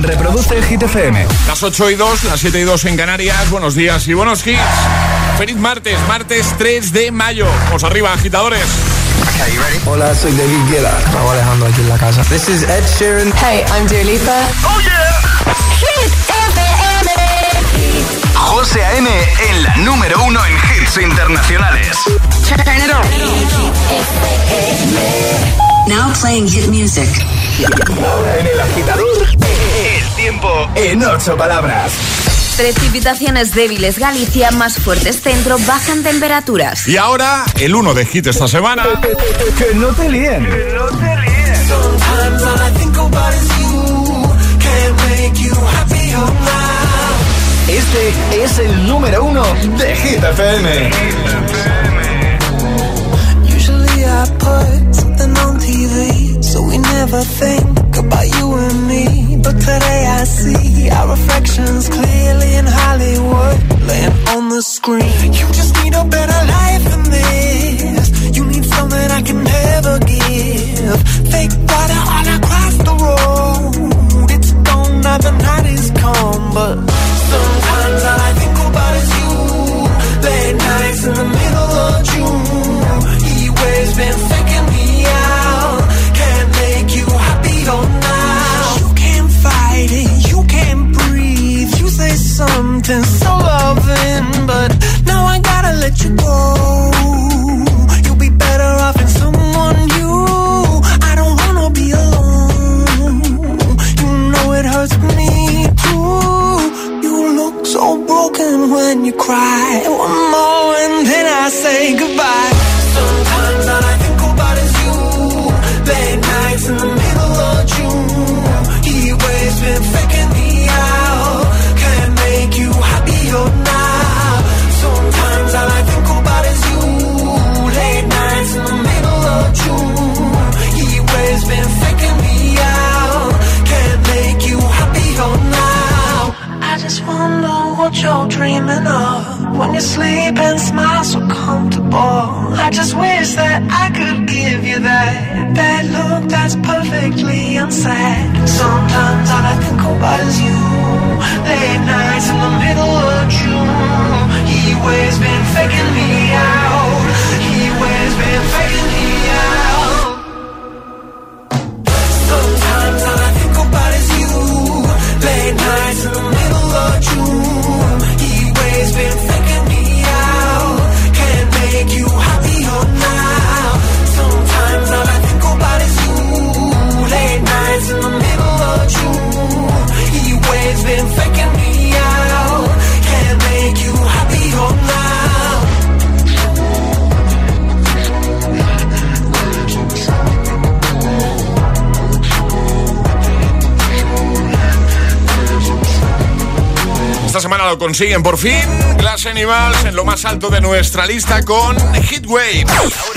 Reproduce Hit FM. Las 8 y 2, las 7 y 2 en Canarias. Buenos días y buenos hits. Feliz martes, martes 3 de mayo. Vamos arriba, agitadores. Hola, soy David Guetta. Estaba Alejandro aquí en la casa. This is Ed Sheeran. Hey, I'm Dua Lipa. ¡Oh, yeah! Hit FM. José A.M. en la número uno en hits internacionales. Turn it on. Now playing hit music. Ahora en el agitador, el tiempo en ocho palabras. Precipitaciones débiles Galicia, más fuertes centro, bajan temperaturas. Y ahora, el 1 de hit esta semana. Que no te líen. Este es el número uno de Hit FM. Usually I put never think about you and me. But today I see our reflections clearly in Hollywood, laying on the screen. You just need a better life than this. You need something I can never give. Fake water all across the road. It's gone now the night is come, but sometimes all I think about is you. Late nights in the middle of June. He waves been faking me something so loving, but now I gotta let you go. You'll be better off in someone new. I don't wanna be alone. You know it hurts me too. You look so broken when you cry. One more and then I say goodbye. Consiguen por fin. Glass Animals en lo más alto de nuestra lista con Heatwave.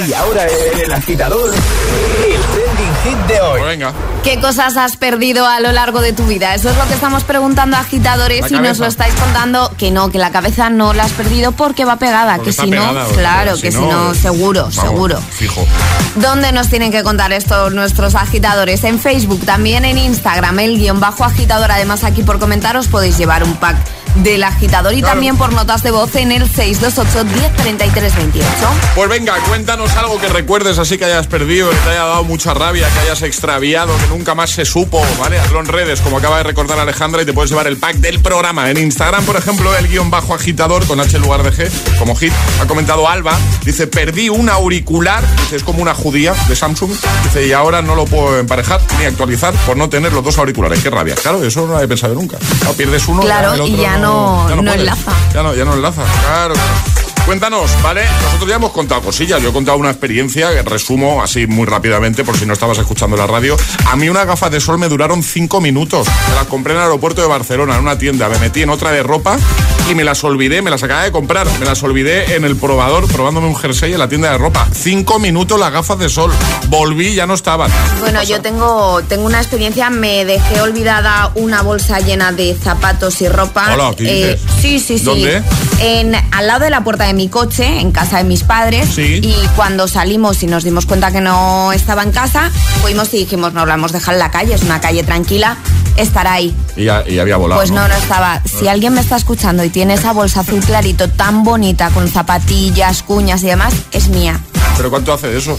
Y ahora el agitador, el trending hit de hoy. Pues venga. ¿Qué cosas has perdido a lo largo de tu vida? Eso es lo que estamos preguntando a agitadores y nos lo estáis contando que no, que la cabeza no la has perdido porque va pegada, Porque que si pegada, no, claro, si que si no, no, seguro, vamos, seguro. Fijo. ¿Dónde nos tienen que contar esto nuestros agitadores? En Facebook, también en Instagram, el guion bajo agitador. Además, aquí por comentaros podéis llevar un pack del agitador y Claro. también por notas de voz en el 628 1033 28. Pues venga, cuéntanos algo que recuerdes así que hayas perdido, que te haya dado mucha rabia, que hayas extraviado, que nunca más se supo, ¿vale? Hazlo en redes, como acaba de recordar Alejandra, y te puedes llevar el pack del programa. En Instagram, por ejemplo, el guion bajo agitador con H en lugar de G, como hit, ha comentado Alba, dice, perdí un auricular, dice, es como una judía de Samsung, dice, y ahora no lo puedo emparejar ni actualizar por no tener los dos auriculares. Qué rabia. Claro, eso no lo había pensado nunca. Claro, pierdes uno, Claro, el y otro ya no- no enlaza. Ya no, ya no enlaza, claro. Cuéntanos, ¿vale? Nosotros ya hemos contado cosillas. Yo he contado una experiencia que resumo así muy rápidamente por si no estabas escuchando la radio. A mí unas gafas de sol me duraron cinco minutos. Me las compré en el aeropuerto de Barcelona, en una tienda. Me metí en otra de ropa y me las olvidé. Me las acababa de comprar. Me las olvidé en el probador probándome un jersey en la tienda de ropa. Cinco minutos las gafas de sol. Volví y ya no estaban. Bueno, yo tengo, tengo una experiencia, me dejé olvidada una bolsa llena de zapatos y ropa. Eh, Hola, ¿qué dices? sí, sí, sí. ¿Dónde? En, al lado de la puerta de mi coche, en casa de mis padres. Sí. Y cuando salimos y nos dimos cuenta que no estaba en casa, fuimos y dijimos, no la hemos dejado en la calle, es una calle tranquila. estará ahí. Y ya, y ya había volado. Pues no, no estaba. Si alguien me está escuchando y tiene esa bolsa azul clarito tan bonita con zapatillas, cuñas y demás, es mía. ¿Pero cuánto hace de eso?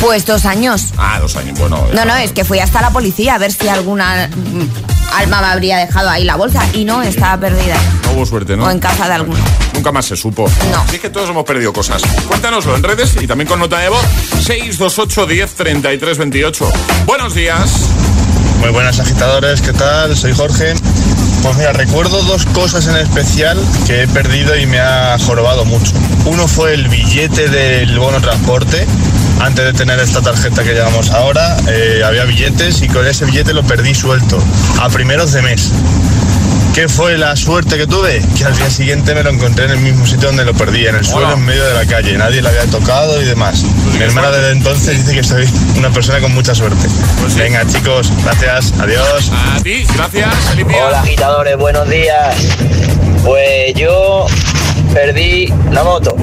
Pues dos años. Ah, dos años, bueno. No, no, es que fui hasta la policía a ver si alguna mm, alma me habría dejado ahí la bolsa y no, estaba perdida. No hubo suerte, ¿no? O en casa de alguno. Nunca más se supo. No. Sí que todos hemos perdido cosas. Cuéntanoslo en redes y también con nota de voz. 628 10 33 28. Buenos días. Muy buenas agitadores, ¿qué tal? Soy Jorge. Pues mira, recuerdo dos cosas en especial que he perdido y me ha jorobado mucho. Uno fue el billete del bono transporte. Antes de tener esta tarjeta que llevamos ahora, eh, había billetes y con ese billete lo perdí suelto a primeros de mes. ¿Qué fue la suerte que tuve? Que al día siguiente me lo encontré en el mismo sitio donde lo perdí, en el suelo Hola. en medio de la calle. Nadie lo había tocado y demás. Mi hermana desde entonces dice que soy una persona con mucha suerte. Pues sí. Venga chicos, gracias, adiós. A ti, gracias, Felipe. Hola agitadores, buenos días. Pues yo perdí la moto.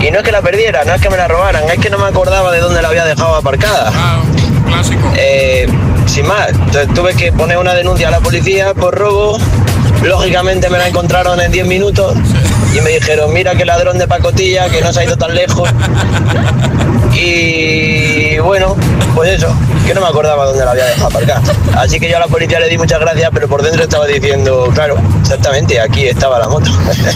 Y no es que la perdiera, no es que me la robaran, es que no me acordaba de dónde la había dejado aparcada. Ah, clásico. Eh, sin más, tuve que poner una denuncia a la policía por robo. Lógicamente me la encontraron en 10 minutos y me dijeron, mira qué ladrón de pacotilla, que no se ha ido tan lejos. Y bueno, pues eso, que no me acordaba dónde la había dejado aparcada. Así que yo a la policía le di muchas gracias, pero por dentro estaba diciendo, claro, exactamente, aquí estaba la moto.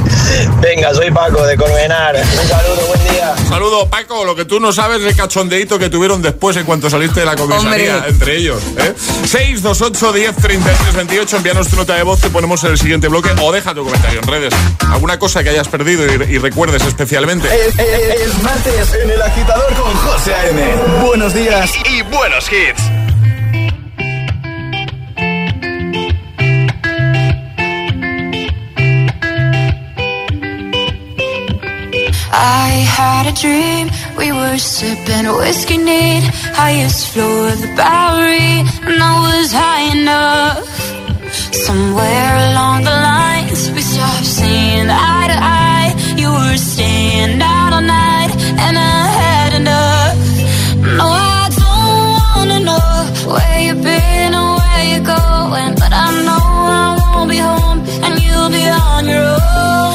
Venga, soy Paco de Colmenar. Un saludo, buen día. Saludo, Paco. Lo que tú no sabes es el cachondeito que tuvieron después en cuanto saliste de la comisaría Hombre. entre ellos. ¿eh? 628 10 33 28. Envíanos tu nota de voz, te ponemos en el siguiente bloque o deja tu comentario en redes. ¿Alguna cosa que hayas perdido y, y recuerdes especialmente? Es, es- es martes en el agitador con José A.M. Buenos días y, y buenos hits. I had a dream, we were sipping whiskey neat, highest floor of the Bowery, and I was high enough. Somewhere along the lines, we stopped seeing eye to eye. You were staying out all night, and I had enough. No, I don't wanna know where you've been or where you're going, but I know I won't be home, and you'll be on your own.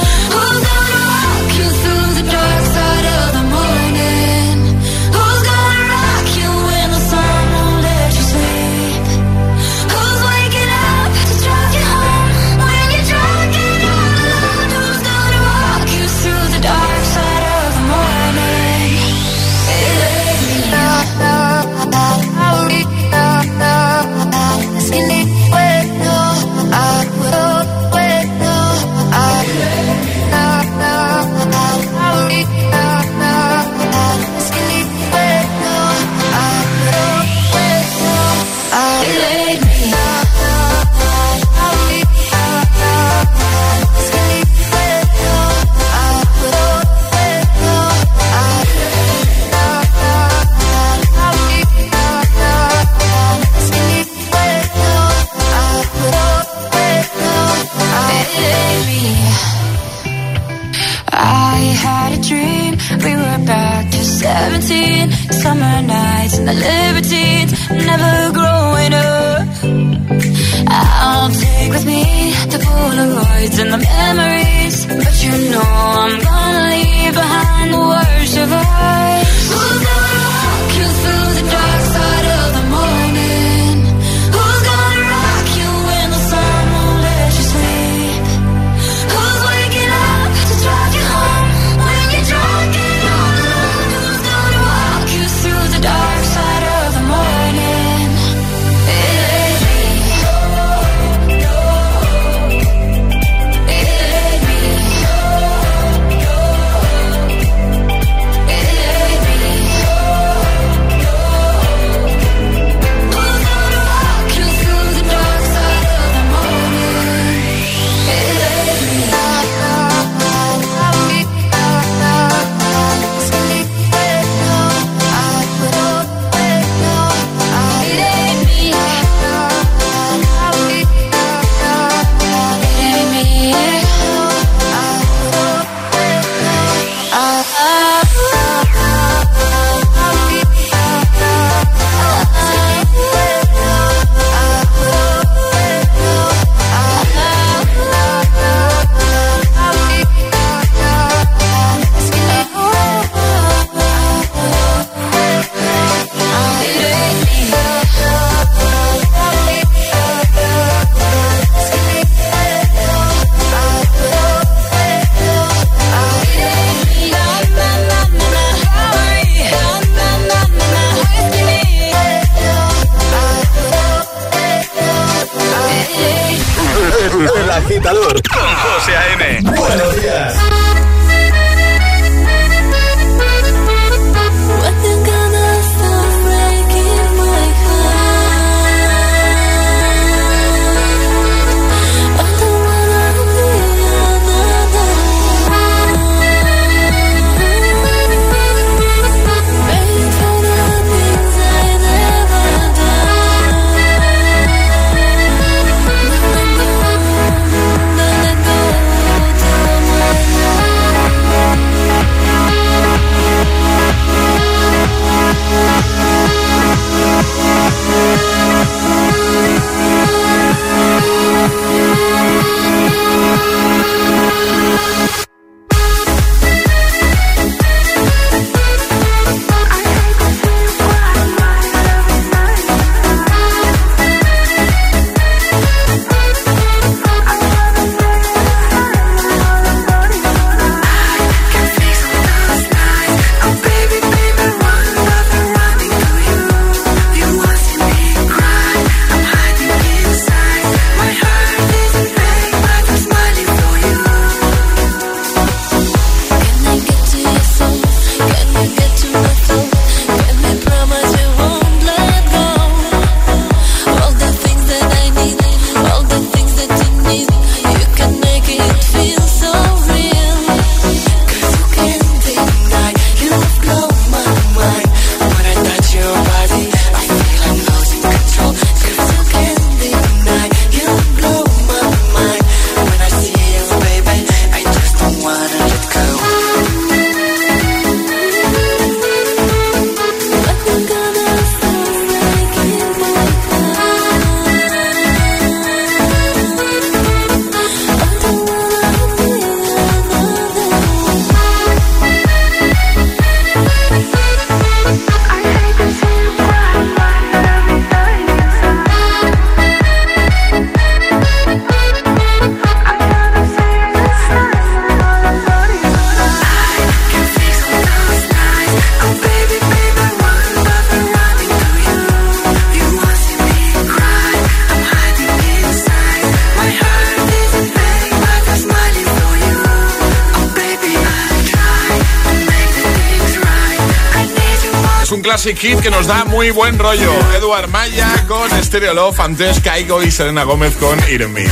Classic Hit que nos da muy buen rollo. Eduard Maya con Stereo Love, antes Caigo y Serena Gómez con Irene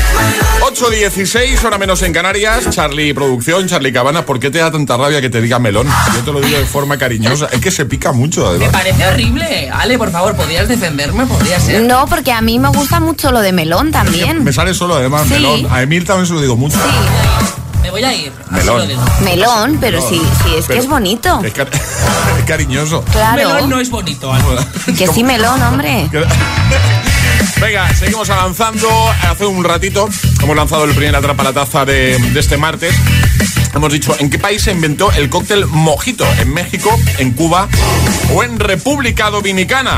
8.16, hora menos en Canarias. Charlie Producción, Charlie Cabana, ¿por qué te da tanta rabia que te diga melón? Yo te lo digo de forma cariñosa. Es que se pica mucho, además. Me parece horrible. Ale, por favor, ¿podrías defenderme? ¿Podría ser? No, porque a mí me gusta mucho lo de melón también. Me sale solo, además, melón. A Emil también se lo digo mucho. Sí. Me voy a ir. Melón. Melón, pero sí, sí, es que es bonito. Es, cariñoso. Claro. Melón no es bonito, Que sí, melón, hombre. Venga, seguimos avanzando. Hace un ratito hemos lanzado el primer atrapa la taza de, de este martes. Hemos dicho, ¿en qué país se inventó el cóctel mojito? ¿En México, en Cuba o en República Dominicana?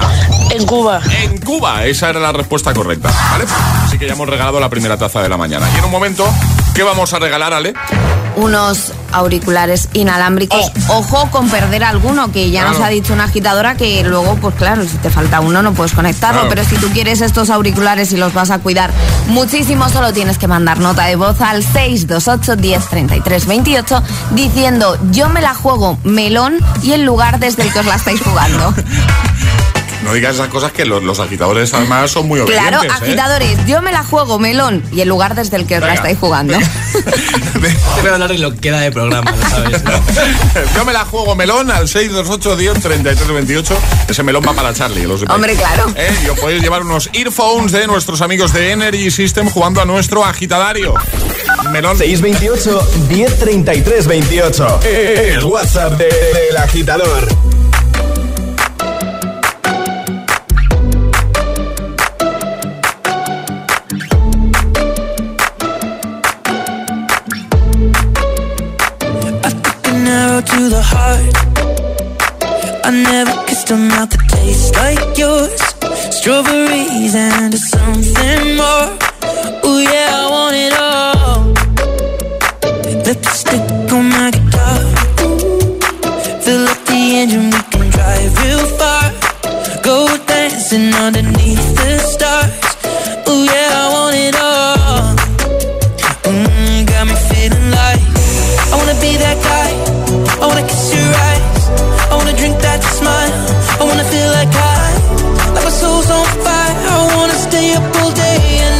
En Cuba. En Cuba, esa era la respuesta correcta, ¿vale? Así que ya hemos regalado la primera taza de la mañana. Y en un momento, ¿qué vamos a regalar, Ale? Unos auriculares inalámbricos. Oh. Ojo con perder alguno, que ya Claro. nos ha dicho una agitadora que luego, pues claro, si te falta uno no puedes conectarlo, Claro. pero si tú quieres estos auriculares y los vas a cuidar muchísimo, solo tienes que mandar nota de voz al 628 10 33 28 diciendo yo me la juego melón y el lugar desde el que os la estáis jugando. No digas esas cosas que los, los agitadores además son muy obedientes. Claro, ¿eh? agitadores, yo me la juego melón y el lugar desde el que os la estáis jugando. Te voy a hablar de lo que queda de programa, lo sabes. ¿no? Yo me la juego melón al 628 10 33 28. Ese melón va para Charlie, lo sepáis. Hombre, claro. ¿Eh? Y os podéis llevar unos earphones de nuestros amigos de Energy System jugando a nuestro agitadario. Melón. 628 1033 28. El WhatsApp de- del agitador. to the heart. I never kissed a mouth that tastes like yours. Strawberries and something more. Oh yeah, I want it all. Lipstick on my guitar. Fill up the engine, we can drive real far. Go dancing underneath the stars. Oh yeah, I want it all. Mm, got me feeling like I wanna be that guy I wanna kiss your eyes. I wanna drink that smile. I wanna feel like I, like my soul's on fire. I wanna stay up all day and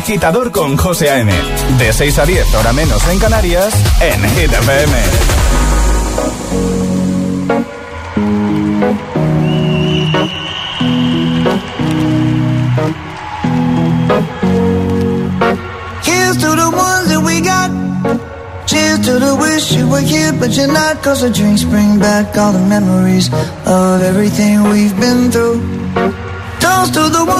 agitador con José A.M. De 6 a 10, hora menos en Canarias, en Hit FM. Here's to the ones that we got. Cheers to the wish you were here, but you're not. Cause the drinks bring back all the memories of everything we've been through. Toast to the ones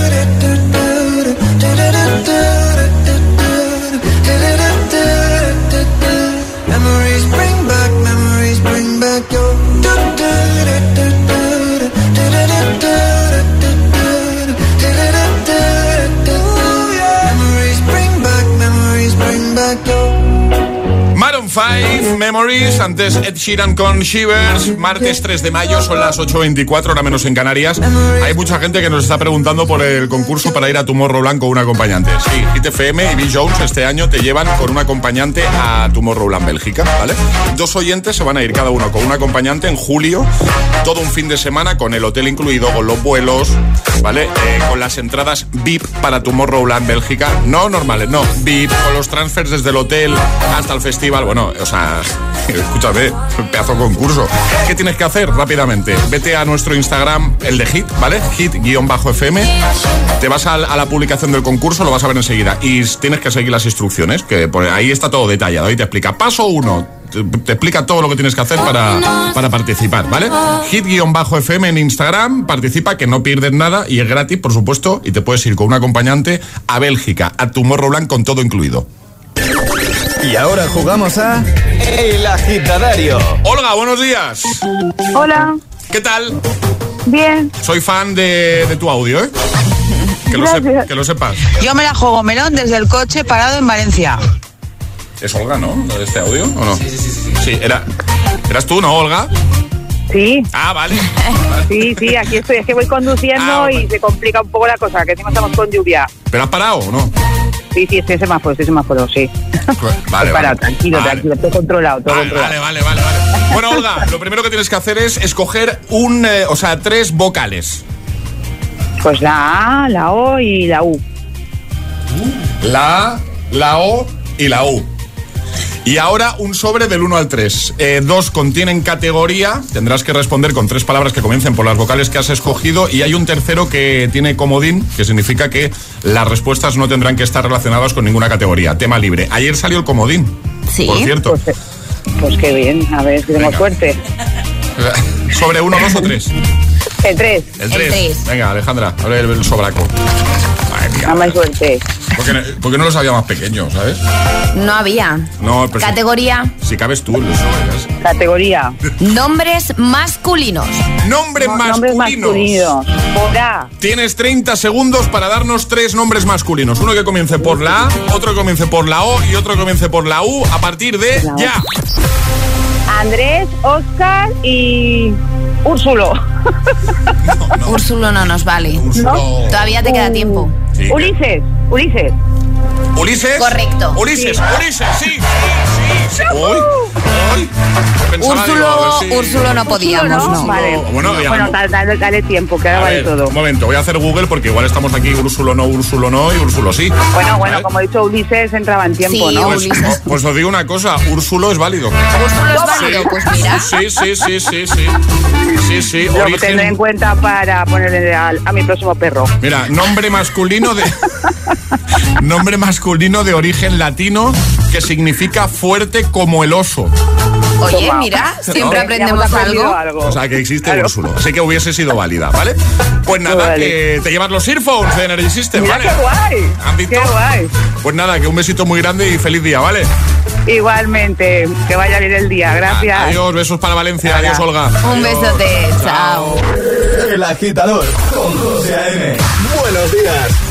vai 5, Memories, antes Ed Sheeran con Shivers, martes 3 de mayo, son las 8.24, ahora menos en Canarias. Hay mucha gente que nos está preguntando por el concurso para ir a Tomorrowland con un acompañante. Sí, ITFM y Bill Jones este año te llevan con un acompañante a Tomorrowland, Bélgica, ¿vale? Dos oyentes se van a ir cada uno con un acompañante en julio, todo un fin de semana con el hotel incluido, con los vuelos, ¿vale? Eh, con las entradas VIP para Tomorrowland, Bélgica, no normales, no, VIP, con los transfers desde el hotel hasta el festival. Bueno, o sea, escúchame, pedazo concurso. ¿Qué tienes que hacer rápidamente? Vete a nuestro Instagram, el de Hit, ¿vale? Hit-FM. Te vas a, la publicación del concurso, lo vas a ver enseguida. Y tienes que seguir las instrucciones, que ahí está todo detallado. Ahí te explica. Paso uno. Te, te explica todo lo que tienes que hacer para, para participar, ¿vale? Hit-FM en Instagram, participa, que no pierdes nada y es gratis, por supuesto, y te puedes ir con un acompañante a Bélgica, a Tomorrowland con todo incluido. Y ahora jugamos a El Agitadario. Olga, buenos días. Hola, ¿Qué tal? bien. Soy fan de, de tu audio, ¿eh? Que lo, sep- Gracias. que lo sepas. Yo me la juego melón desde el coche parado en Valencia. Es Olga, ¿no? ¿Lo de este audio o no? Sí, sí, sí. Sí, era, eras tú, ¿no, Olga? Sí, Ah, vale. sí, sí, aquí estoy. Es que voy conduciendo Ah, y se complica un poco la cosa, que encima estamos con lluvia. ¿Pero has parado o no? Sí, sí, estoy en semáforo, en semáforo, sí. Vale, Para, vale. tranquilo, Vale. tranquilo, todo controlado, todo Vale, controlado. vale, vale, vale, vale. Bueno, Olga, lo primero que tienes que hacer es escoger un, eh, o sea, tres vocales. Pues la A, la O y la U. La A, la O y la U. Y ahora un sobre del 1 al 3. Eh, dos contienen categoría, tendrás que responder con tres palabras que comiencen por las vocales que has escogido. Y hay un tercero que tiene comodín, que significa que las respuestas no tendrán que estar relacionadas con ninguna categoría. Tema libre. Ayer salió el comodín. Sí. Por cierto. Pues, eh, pues qué bien, a ver si tenemos suerte. ¿Sobre uno, dos o tres? El 3, El El 3. tres. Venga, Alejandra, abre el, el sobraco. Madre mía. nada más suerte. ¿Por qué, no, por qué no los había más pequeños, sabes? No había. No, pero Categoría Si, cabes tú, el sobre. Categoría. nombres masculinos. Nombre No- masculinos. Nombres masculinos. Por A, Tienes 30 segundos para darnos tres nombres masculinos. Uno que comience por la A, otro que comience por la O y otro que comience por la U a partir de La O. ya. Andrés, Oscar y Úrsulo. Úrsulo no nos vale. Úrsulo. Todavía te queda tiempo. Sí. Ulises, Ulises. ¿Ulises? Correcto. Ulises, Ulises, sí, sí, sí. sí. Uy, uy. A Úrsulo, si- Úrsulo no podíamos, ¿no? no. Vale. Bueno, ya- Bueno, dale, dale- tiempo, que ahora A vale ver, todo. un momento, voy a hacer Google porque igual estamos aquí Úrsulo no, Úrsulo no y Úrsulo sí. Bueno, bueno, ¿Vale? como he dicho Ulises, entraba en tiempo, Sí, ¿no? Pues, Ulises. pues os digo una cosa, Úrsulo es válido. Úrsulo es válido, pues mira. Sí, sí, sí, sí, sí. Sí, sí, Lo tendré en origen. cuenta para ponerle al- a, mi próximo perro. Mira, nombre masculino de. nombre masculino de origen latino que significa fuerte como el oso. Oye, Toma. mira, siempre aprendemos aprendido algo. O sea que existe Claro. Úrsulo. Así que hubiese sido válida, ¿vale? Pues nada, Vale. que te llevas los earphones de Energy System, Mira ¿vale? qué guay. ¿Han visto? Qué guay. Pues nada, que un besito muy grande y feliz día, ¿vale? Igualmente, que vaya bien el día. Gracias. Adiós, besos para Valencia. Adiós, Olga. Un Adiós. besote, chao. El Agitador con José A.M. Buenos días.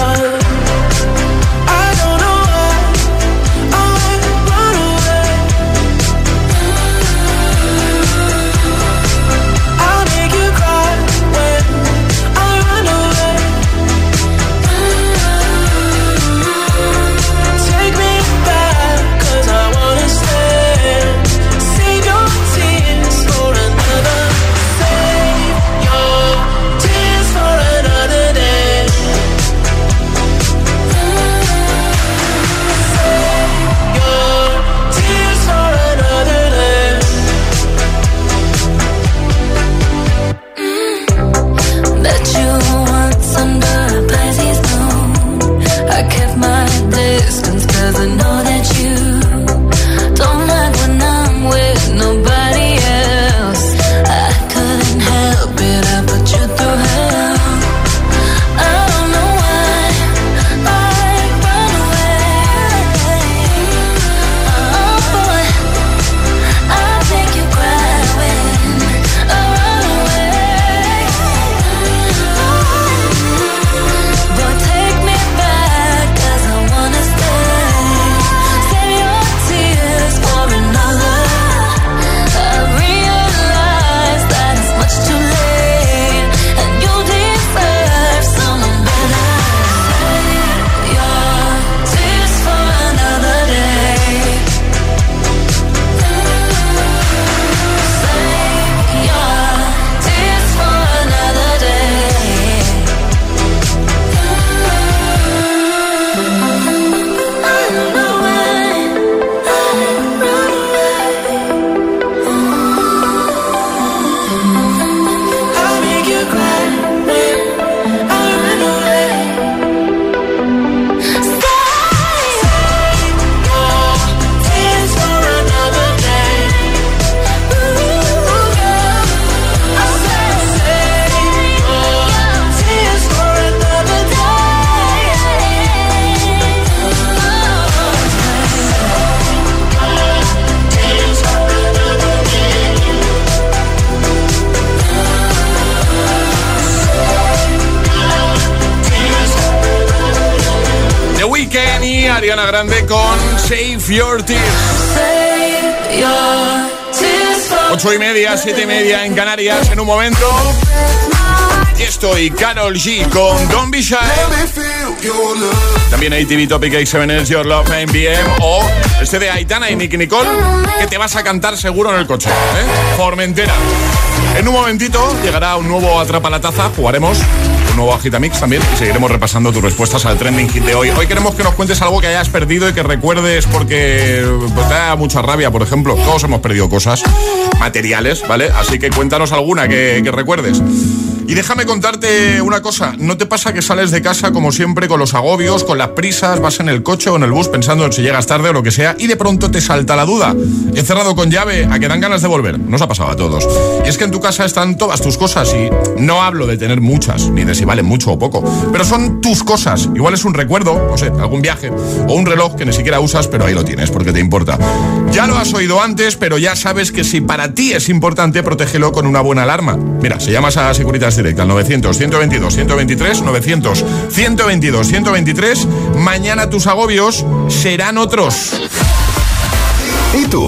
Con Save Your Tears. Ocho y media, siete y media en Canarias. En un momento, estoy Carol G con Don't Be. También ATV Topic X7 Your Love NBM o este de Aitana y Nicky Nicole que te vas a cantar seguro en el coche. ¿eh? Formentera. En un momentito llegará un nuevo Atrapa la Taza, jugaremos un nuevo Agitamix también y seguiremos repasando tus respuestas al trending hit de hoy. Hoy queremos que nos cuentes algo que hayas perdido y que recuerdes porque pues, te da mucha rabia, por ejemplo. Todos hemos perdido cosas materiales, ¿vale? Así que cuéntanos alguna que recuerdes. Y déjame contarte una cosa, ¿no te pasa que sales de casa como siempre con los agobios, con las prisas, vas en el coche o en el bus pensando en si llegas tarde o lo que sea y de pronto te salta la duda? He cerrado con llave, ¿a que dan ganas de volver? Nos ha pasado a todos. Y es que en tu casa están todas tus cosas y no hablo de tener muchas, ni de si valen mucho o poco, pero son tus cosas. Igual es un recuerdo, no sé, algún viaje o un reloj que ni siquiera usas, pero ahí lo tienes porque te importa. Ya lo has oído antes, pero ya sabes que si para ti es importante, protégelo con una buena alarma. Mira, se llama a Securitas Direct al 900 122 123 900 122 123. Mañana tus agobios serán otros. ¿Y tú?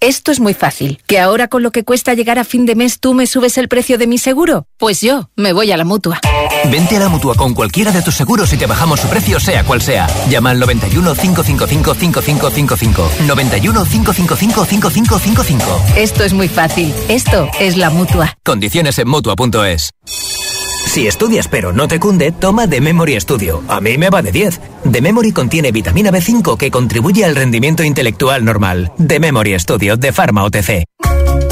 Esto es muy fácil. ¿Que ahora con lo que cuesta llegar a fin de mes tú me subes el precio de mi seguro? Pues yo me voy a la mutua. Vente a la mutua con cualquiera de tus seguros y te bajamos su precio, sea cual sea. Llama al 91 555 5555. 91 555 5555. Esto es muy fácil. Esto es la mutua. Condiciones en mutua.es. Si estudias pero no te cunde, toma The Memory Studio. A mí me va de 10. The Memory contiene vitamina B5 que contribuye al rendimiento intelectual normal. The Memory Studio de Pharma OTC.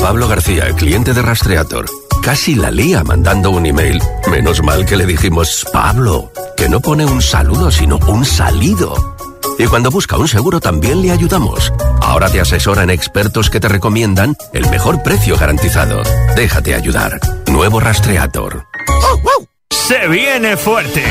Pablo García, cliente de Rastreator. Casi la lía mandando un email. Menos mal que le dijimos, Pablo, que no pone un saludo sino un salido. Y cuando busca un seguro también le ayudamos. Ahora te asesoran expertos que te recomiendan el mejor precio garantizado. Déjate ayudar. Nuevo Rastreator. Se viene fuerte.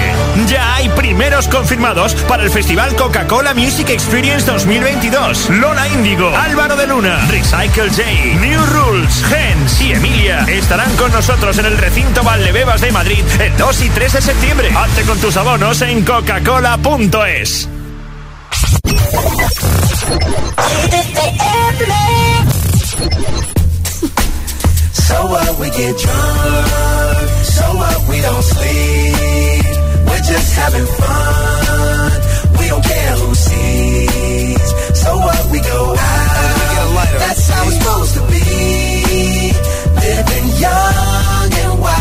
Ya hay primeros confirmados para el Festival Coca-Cola Music Experience 2022. Lola Índigo, Álvaro de Luna, Recycle J, New Rules, Gens y Emilia estarán con nosotros en el recinto Valdebebas de Madrid el 2 y 3 de septiembre. Hazte con tus abonos en coca-cola.es. what we get drunk, so what we don't sleep. We're just having fun. We don't care who sees. So what we go out. That's how it's supposed to be. Living young and wild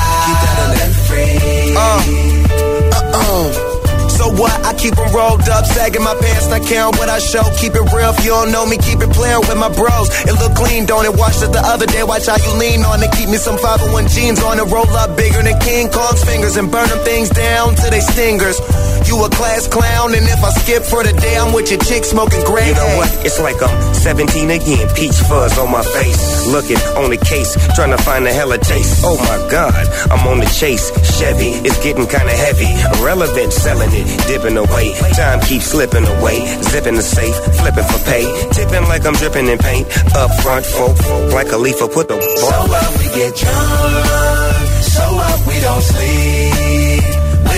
keep them rolled up, sagging my pants, not caring what I show. Keep it real if you don't know me, keep it playing with my bros. It look clean, don't it? Watched it the other day, watch how you lean on it. Keep me some 501 jeans on it, roll up bigger than King Kong's fingers and burn them things down to they stingers. You a class clown, and if I skip for the day, I'm with your chick smoking gray. You know what? It's like I'm 17 again, peach fuzz on my face. Looking on the case, trying to find a hella taste. Oh my god, I'm on the chase. Chevy, it's getting kinda heavy. Irrelevant, selling it, dipping away. Time keeps slipping away. Zipping the safe, flipping for pay. Tipping like I'm dripping in paint. Up front, folk, like a leaf, I put the So up, we get drunk, so what we don't sleep.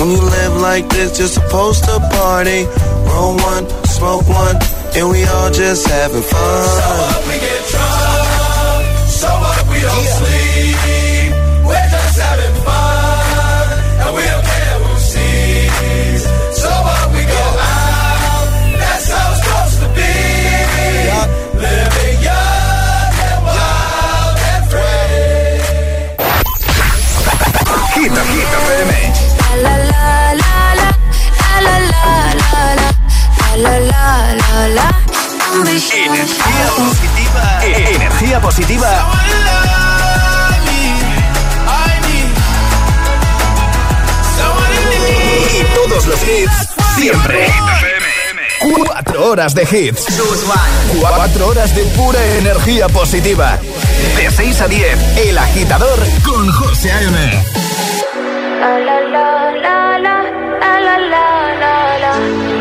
When you live like this, you're supposed to party. Roll one, smoke one, and we all just having fun. So what we get drunk, so what we don't sleep. Energía positiva. Energía positiva. Y todos los hits siempre. Cuatro horas de hits. Cuatro horas de pura energía positiva. De 6 a 10, El Agitador con José A.M.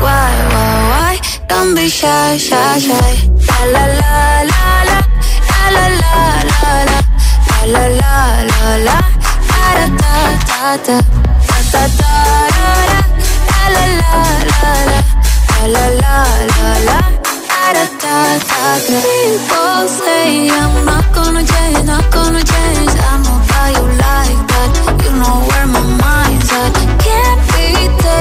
why, why, why. Don't be shy, shy, shy. La la la la la la la la la la la la la la da da da da da da da da la la la la la la la la da da da da People say I'm not gonna change, not gonna change. I know how you like that. You know where my mind's at. Can't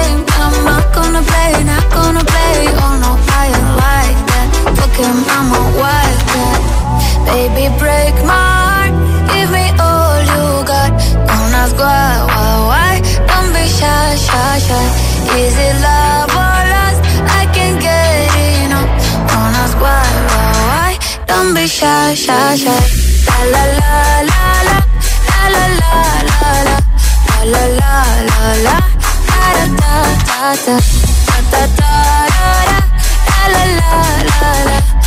tamed. I'm not gonna play, not gonna play. Oh no, I ain't like that. Fuck him, I'm a wildcat. Baby, break my heart. Give me all you got. Don't ask why, why, why. Don't be shy, shy, shy. Is it love or lust? I can't get enough. Don't ask why, why, why. Don't be shy, shy, shy. La la la la la la la la la la la la la la ta ta ta ta ta ta ta la la la la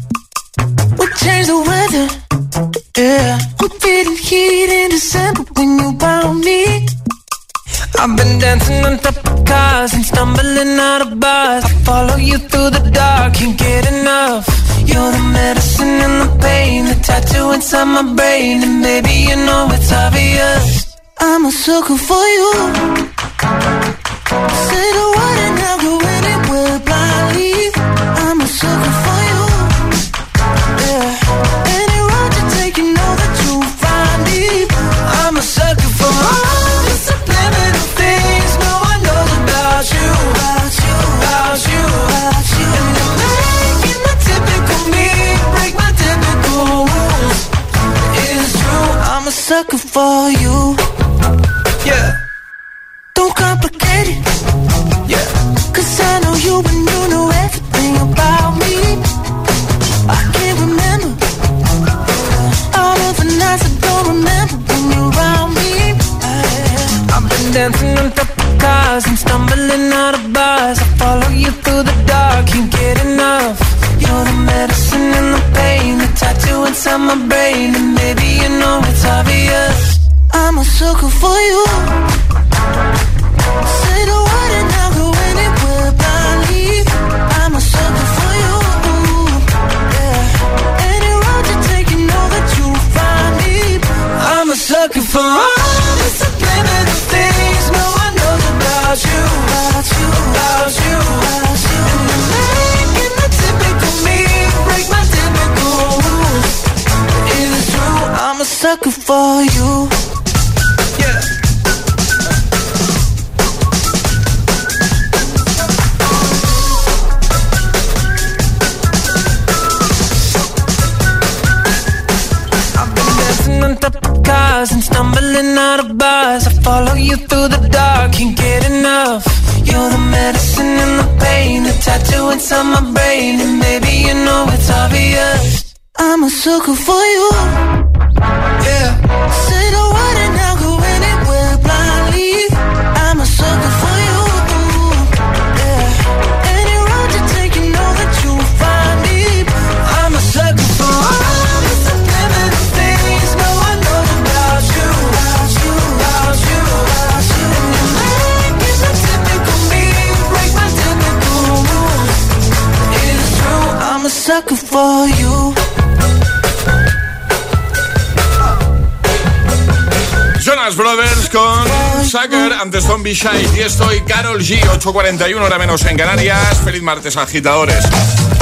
Antes Zombie Shine y estoy Carol G, 8.41 hora menos en Canarias. Feliz martes, agitadores.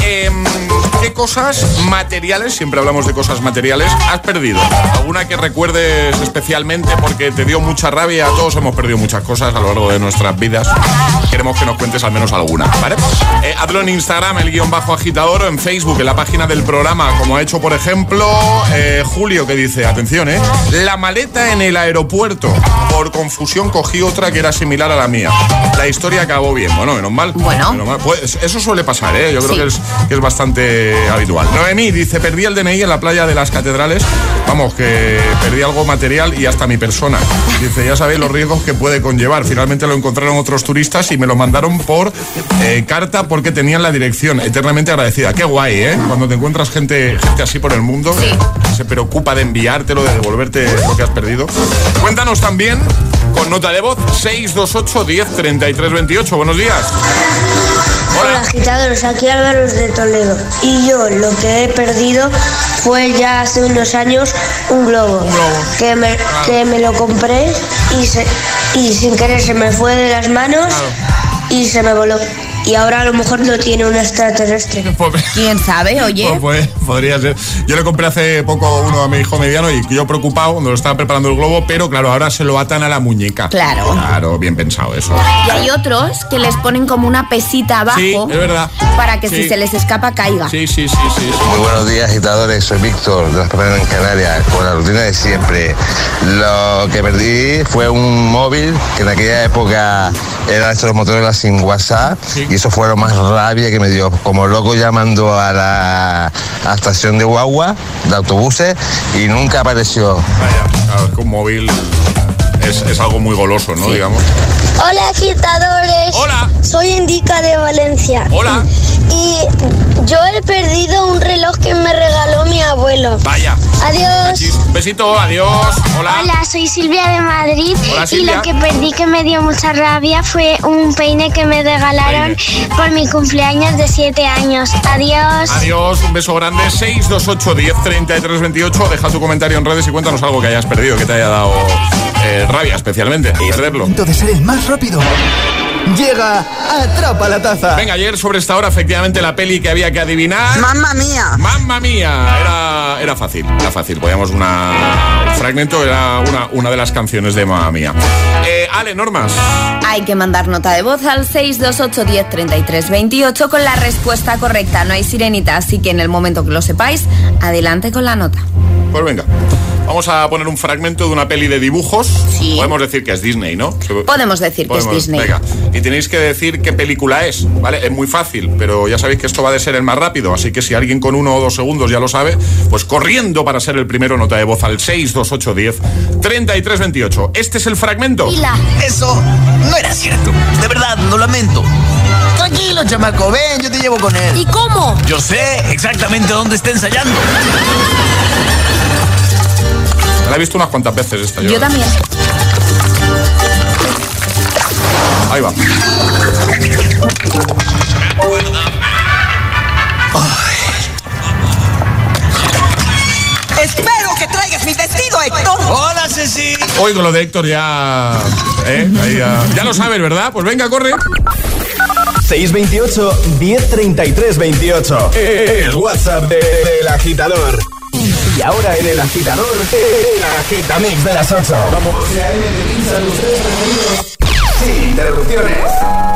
Em, ¿Qué cosas materiales, siempre hablamos de cosas materiales, has perdido? ¿Alguna que recuerdes especialmente porque te dio mucha rabia? Todos hemos perdido muchas cosas a lo largo de nuestras vidas. Queremos que nos cuentes al menos alguna, ¿vale? Eh, hazlo en Instagram, el guion bajo agitador, o en Facebook, en la página del programa, como ha hecho, por ejemplo, eh, Julio, que dice, atención, ¿eh? La maleta en el aeropuerto. Por confusión cogí otra que era similar a la mía. La historia acabó bien. Bueno, menos mal. Bueno. Menos mal. Pues eso suele pasar, ¿eh? Yo creo Sí. que, es, que es bastante habitual. Noemí dice, perdí el DNI en la playa de las catedrales. Vamos, que perdí algo material y hasta mi persona. Dice, ya sabéis los riesgos que puede conllevar. Finalmente lo encontraron otros turistas y me lo mandaron por eh, carta porque tenían la dirección. Eternamente agradecida. Qué guay, ¿eh? Cuando te encuentras gente, gente así por el mundo, que se preocupa de enviártelo, de devolverte lo que has perdido. Cuéntanos también con nota de voz 628 10 33 28. Buenos días. Hola agitadores, aquí Álvaro de Toledo. Y yo lo que he perdido fue ya hace unos años un globo. Que, me, que me lo compré y, se- y sin querer se me fue de las manos y se me voló. Y ahora a lo mejor lo tiene un extraterrestre. ¿Quién sabe? Oye. Pues, pues, podría ser. Yo le compré hace poco uno a mi hijo mediano y yo preocupado cuando lo estaba preparando el globo, pero claro, ahora se lo atan a la muñeca. Claro. Claro, bien pensado eso. Y hay otros que les ponen como una pesita abajo Sí, es verdad. para que si se les escapa caiga. Sí, sí, sí, sí. Muy buenos días, agitadores. Soy Víctor, de las Palmeras en Canarias, con la rutina de siempre. Lo que perdí fue un móvil que en aquella época eran estos motores sin WhatsApp y eso fue lo más rabia que me dio. Como loco llamando a la, a estación de Guagua, de autobuses, y nunca apareció. Es que un móvil es, es algo muy goloso, ¿no? Digamos. Hola agitadores. Hola. Soy Indica de Valencia. Hola. Y yo he perdido un reloj que me regaló mi abuelo. Vaya. Adiós. Un besito, adiós. Hola. Hola, soy Silvia de Madrid Hola, y lo que perdí que me dio mucha rabia fue un peine que me regalaron por mi cumpleaños de 7 años. Adiós. Adiós, un beso grande. 628 10 33 28. Deja tu comentario en redes y cuéntanos algo que hayas perdido, que te haya dado eh, rabia especialmente. Perderlo. de ser el más rápido. Llega Atrapa la Taza. Venga, ayer sobre esta hora, efectivamente, la peli que había que adivinar. ¡Mamma mía! ¡Mamma mía! Era, era fácil, era fácil. Podíamos una. Un fragmento era una, una de las canciones de Mamma mía. Eh, Ale, normas. Hay que mandar nota de voz al 628 10 33 28 con la respuesta correcta. No hay sirenita, así que en el momento que lo sepáis, adelante con la nota. Pues venga. Vamos a poner un fragmento de una peli de dibujos. Podemos decir que es Disney, ¿no? Podemos decir que es Disney. Venga. Y tenéis que decir qué película es, ¿vale? Es muy fácil, pero ya sabéis que esto va de ser el más rápido, así que si alguien con uno o dos segundos ya lo sabe, pues corriendo para ser el primero, nota de voz al 62810 3328. Este es el fragmento. Eso no era cierto. De verdad, lo lamento. Tranquilo, chamaco, ven, yo te llevo con él. ¿Y cómo? Yo sé exactamente dónde está ensayando. La he visto unas cuantas veces esta Yo también. Ahí va. Espero que traigas mi vestido, Héctor. Hola, Ceci. Hoy con lo de Héctor ya. ¿eh? Ahí ya, ya lo sabes, ¿verdad? Pues venga, corre. 628 1033 28. El WhatsApp de- del agitador. Y ahora en el agitador, el agitamix de las 8. Vamos. Sin interrupciones.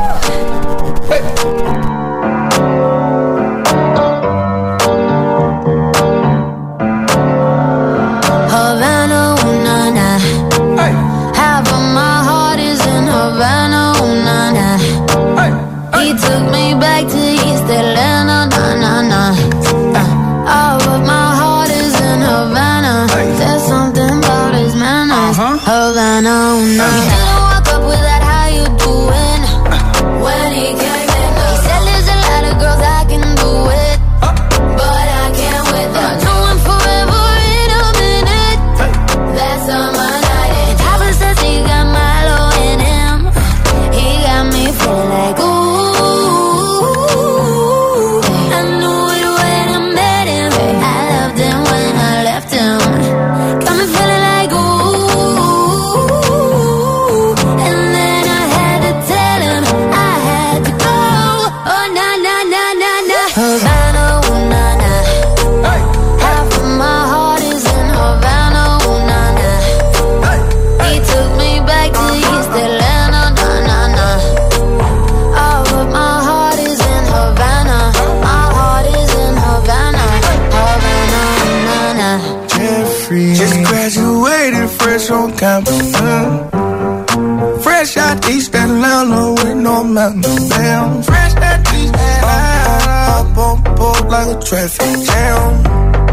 stress. Damn,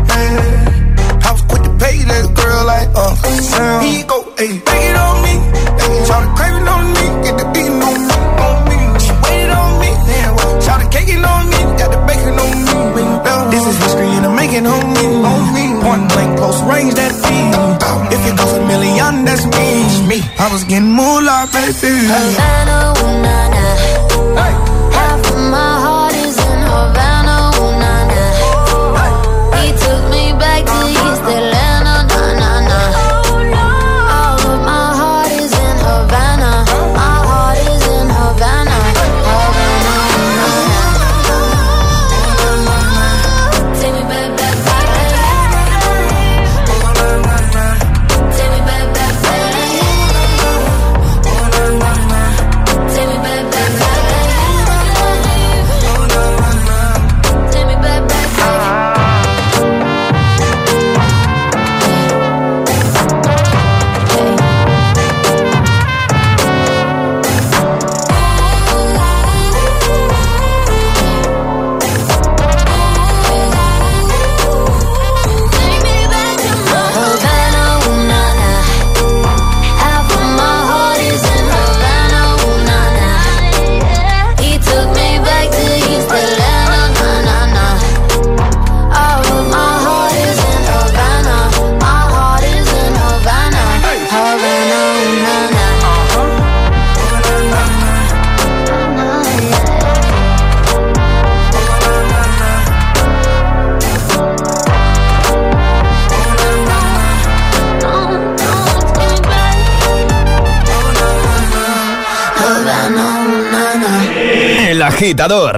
man. I was quick to pay that girl like Uncle Sam. He go, hey, bang it on me. Hey, Try to crave it on me. Get the beating on me. On me. She waited on me. Damn, Try to cake it on me. Got the bacon on me. This is history and I'm making on me. On me. One blank, close range, that thing. If it goes a million, that's me. me. I was getting more like baby. Havana, ooh. Hey.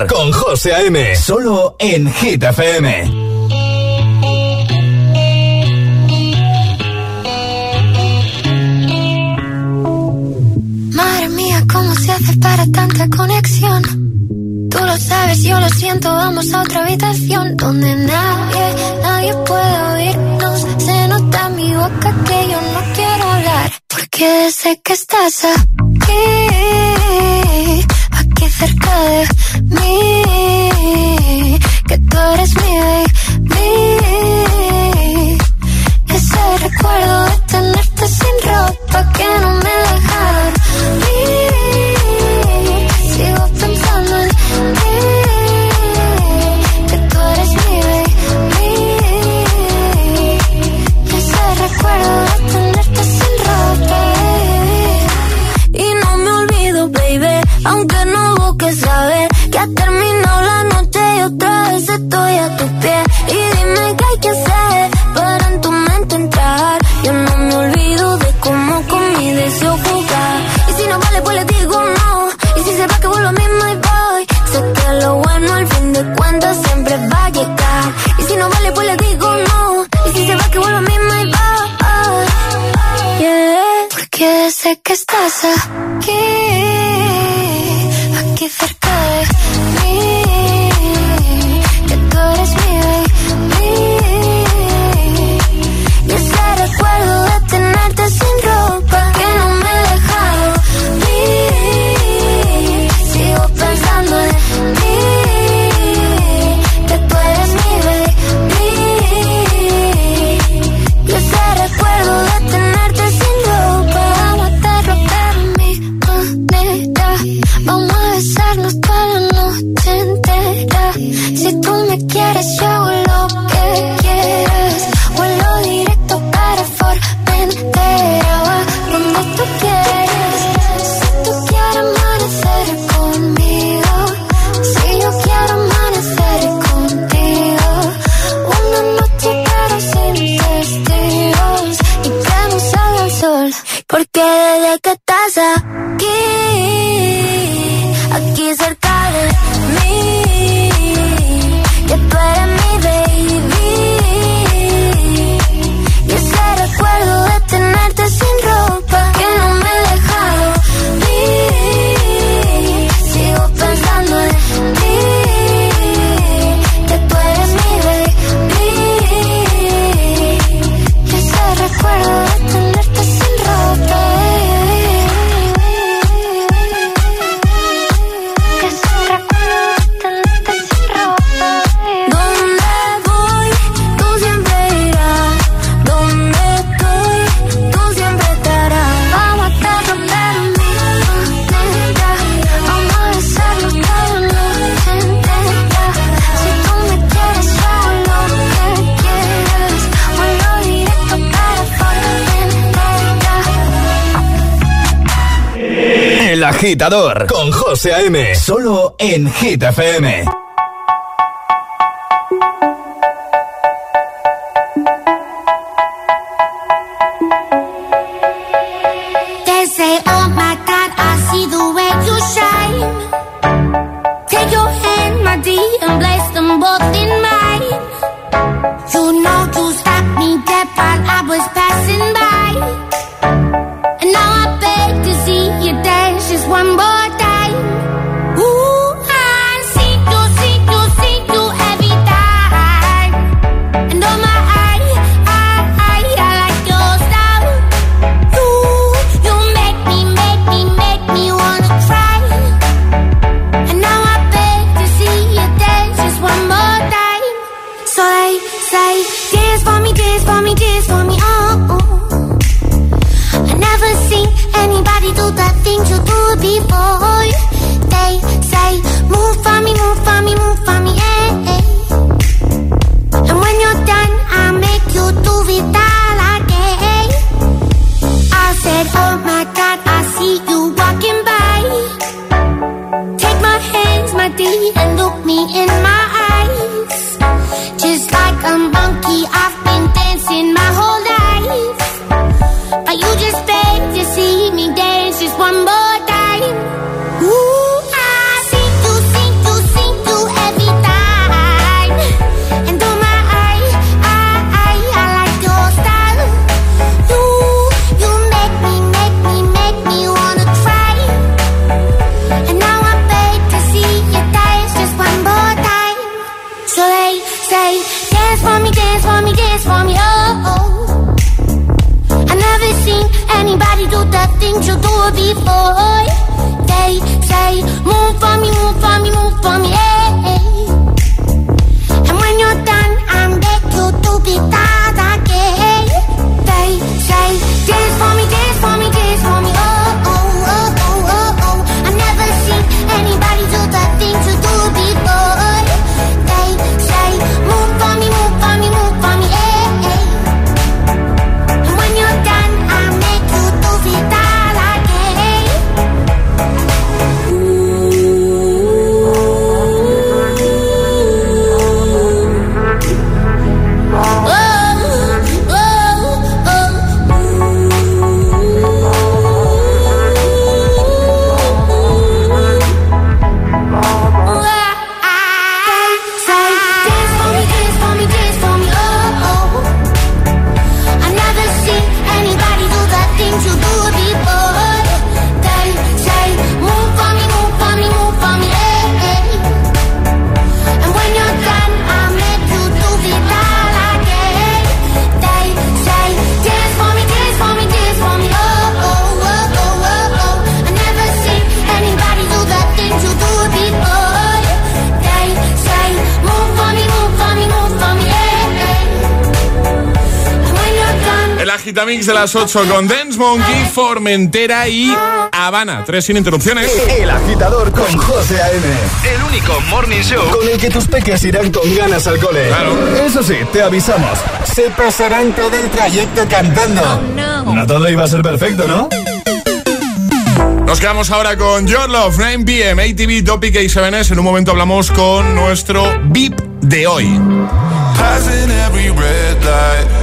Con José A.M. Solo en Hit FM. Madre mía, ¿cómo se hace para tanta conexión? Tú lo sabes, yo lo siento, vamos a otra habitación donde nadie, nadie puede oírnos. Se nota en mi boca que yo no quiero hablar, porque sé que estás aquí, aquí cerca de mí, que tú eres mi otra vez estoy a tus pies. Y dime que agitador con José A.M. Solo en Hit FM. de las 8 con Dance Monkey, Formentera y Habana. Tres sin interrupciones. El agitador con José A.M. El único morning show con el que tus peques irán con ganas al cole. Claro. Eso sí, te avisamos. Se pasarán todo el trayecto cantando. Oh, no. todo iba a ser perfecto, ¿no? Nos quedamos ahora con Your Love, 9pm, ATV, Topic y 7S. En un momento hablamos con nuestro VIP de hoy. Passing every red light.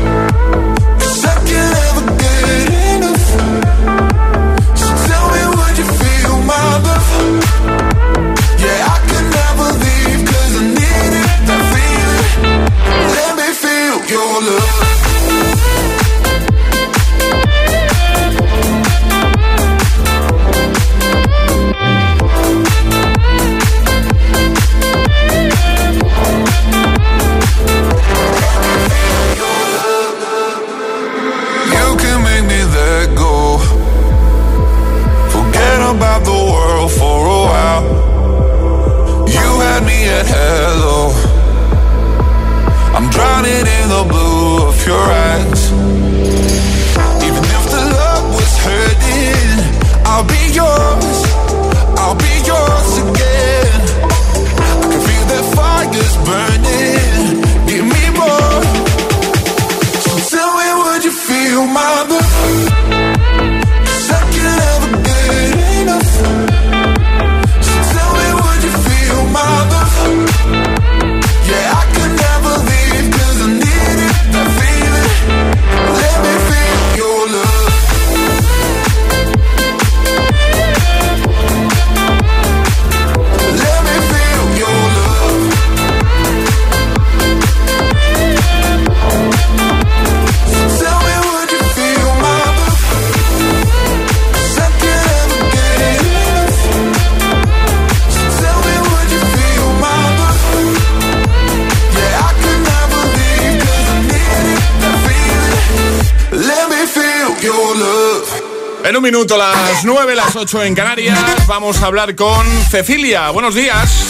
Las 9, las 8 en Canarias, vamos a hablar con Cecilia. Buenos días.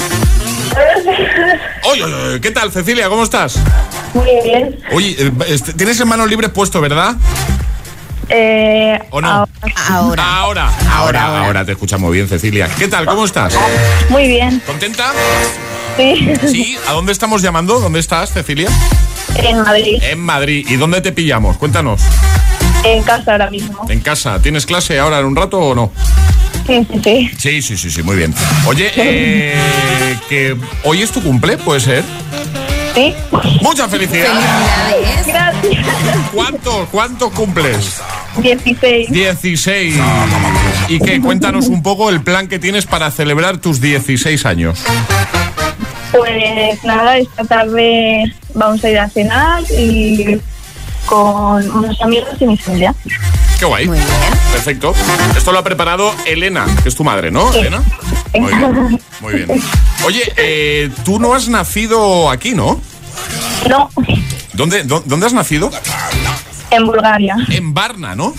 Oye, oye, oye, ¿qué tal, Cecilia? ¿Cómo estás? Muy bien. Oye, eh, este, tienes en manos libres puesto, ¿verdad? Eh, ¿O no? Ahora. Ahora, ahora, ahora, te escuchamos bien, Cecilia. ¿Qué tal? ¿Cómo estás? Muy bien. ¿Contenta? Sí. Sí. ¿A dónde estamos llamando? ¿Dónde estás, Cecilia? En Madrid. En Madrid. ¿Y dónde te pillamos? Cuéntanos. En casa ahora mismo. En casa. ¿Tienes clase ahora en un rato o no? Sí, sí, sí. Sí, sí, sí, sí, muy bien. Oye, eh, que hoy es tu cumple, ¿puede ser? Sí. Muchas felicidades. Gracias. ¿Cuánto, cuánto cumples? 16. 16. ¿Y qué? Cuéntanos un poco el plan que tienes para celebrar tus 16 años. Pues nada, esta tarde vamos a ir a cenar y con unos amigos y mi familia. Qué guay. Perfecto. Esto lo ha preparado Elena, que es tu madre, ¿no, Sí. Elena? Muy bien. Muy bien. Oye, eh, tú no has nacido aquí, ¿no? No, ¿Dónde, dó- ¿Dónde has nacido? en Bulgaria. En Varna, ¿no?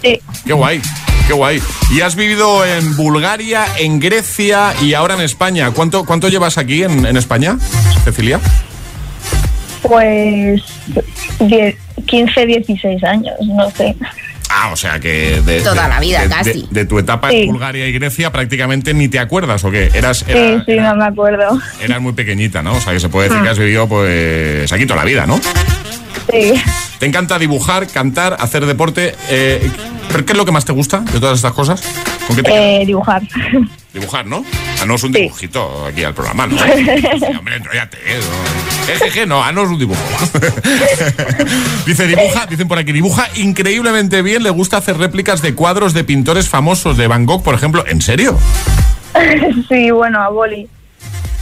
Sí. Qué guay. Qué guay. Y has vivido en Bulgaria, en Grecia y ahora en España. ¿Cuánto, cuánto llevas aquí en, en España, Cecilia? Pues 10, 15, 16 años, no sé. Ah, o sea que de, Toda de- la vida, de- casi. De, de tu etapa Sí. en Bulgaria y Grecia prácticamente ni te acuerdas o qué? Eras, Sí, era- sí, no me acuerdo. eras muy pequeñita, ¿no? O sea que se puede decir Ah. que has vivido pues aquí toda la vida, ¿no? Sí. Te encanta dibujar, cantar, hacer deporte. Eh, ¿Pero qué es lo que más te gusta de todas estas cosas? ¿Con qué te? Eh, dibujar. Dibujar, ¿no? Haznos un dibujito aquí al programa, ¿no? Hombre, enrollate, ¿eh? No. Jejeje, no, haznos un dibujo. Dice, dibuja, dicen por aquí, dibuja increíblemente bien, le gusta hacer réplicas de cuadros de pintores famosos, de Van Gogh, por ejemplo. ¿En serio? sí, bueno, a boli.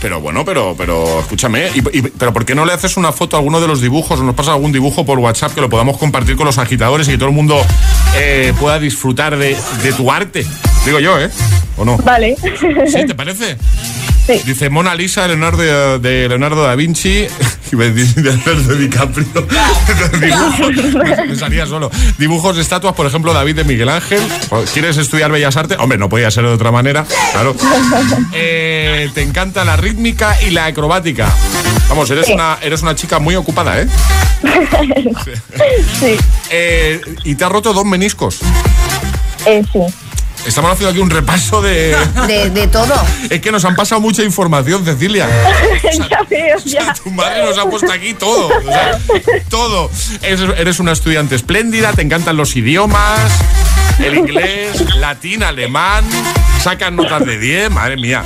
Pero bueno, pero, pero escúchame, y, y- pero ¿por qué no le haces una foto a alguno de los dibujos o nos pasas algún dibujo por WhatsApp que lo podamos compartir con los agitadores y que todo el mundo eh, pueda disfrutar de, de tu arte? Digo yo, ¿eh? ¿O no? Vale. ¿Sí, te parece? Sí. Dice Mona Lisa, Leonardo de Leonardo da Vinci y me dice de Leonardo DiCaprio. Dibujos, me, me salía solo. Dibujos de estatuas, por ejemplo, David de Miguel Ángel. ¿Quieres estudiar Bellas Artes? Hombre, no podía ser de otra manera, claro. Eh, te encanta la rítmica y la acrobática. Vamos, eres una, eres una chica muy ocupada, ¿eh? sí. Eh, Y te has roto dos meniscos. Eh, sí. Estamos haciendo aquí un repaso de... De, de todo. Es que nos han pasado mucha información, Cecilia. ya veo, ya. Tu madre nos ha puesto aquí todo. o sea, todo. Eres, eres una estudiante espléndida, te encantan los idiomas, el inglés, latín, alemán, sacan notas de 10, madre mía.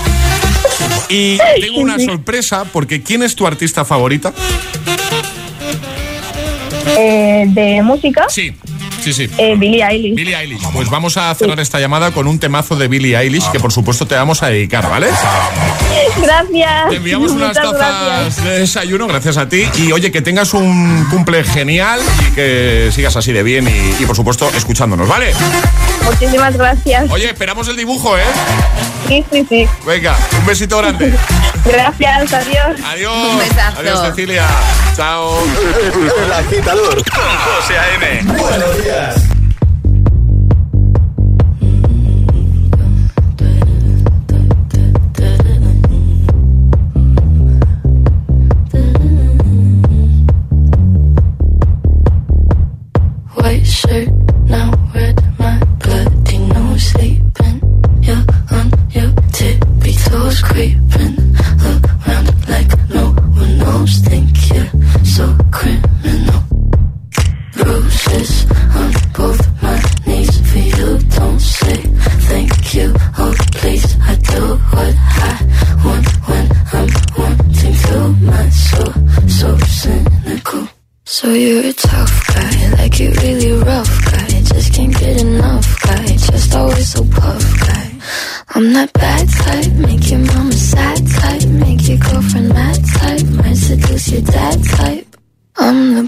Y tengo una sorpresa porque ¿quién es tu artista favorita? Eh, de música, Sí, sí, sí. eh, Billie Eilish. Billie Eilish. Pues vamos a cerrar esta llamada con un temazo de Billie Eilish que por supuesto te vamos a dedicar, ¿vale? Gracias. Te enviamos unas Muchas tazas gracias. de desayuno, gracias a ti. Y oye, que tengas un cumple genial y que sigas así de bien y, y, por supuesto escuchándonos, ¿vale? Muchísimas gracias. Oye, esperamos el dibujo, ¿eh? Sí, sí, sí. Venga, un besito grande. Gracias, adiós. Adiós. Un besazo. Adiós, Cecilia. Chao. El agitador con José A.M. Buenos días. Toes, creeping around like no one knows. Think you're so criminal. Bruises on both my knees for you. Don't say thank you. Oh, please, I do what I want when I'm wanting to. My soul, so cynical. So you're a tough guy, like you really rough guy. Just can't get enough guy, just always so puff guy. I'm that bad type, your dad type. I'm the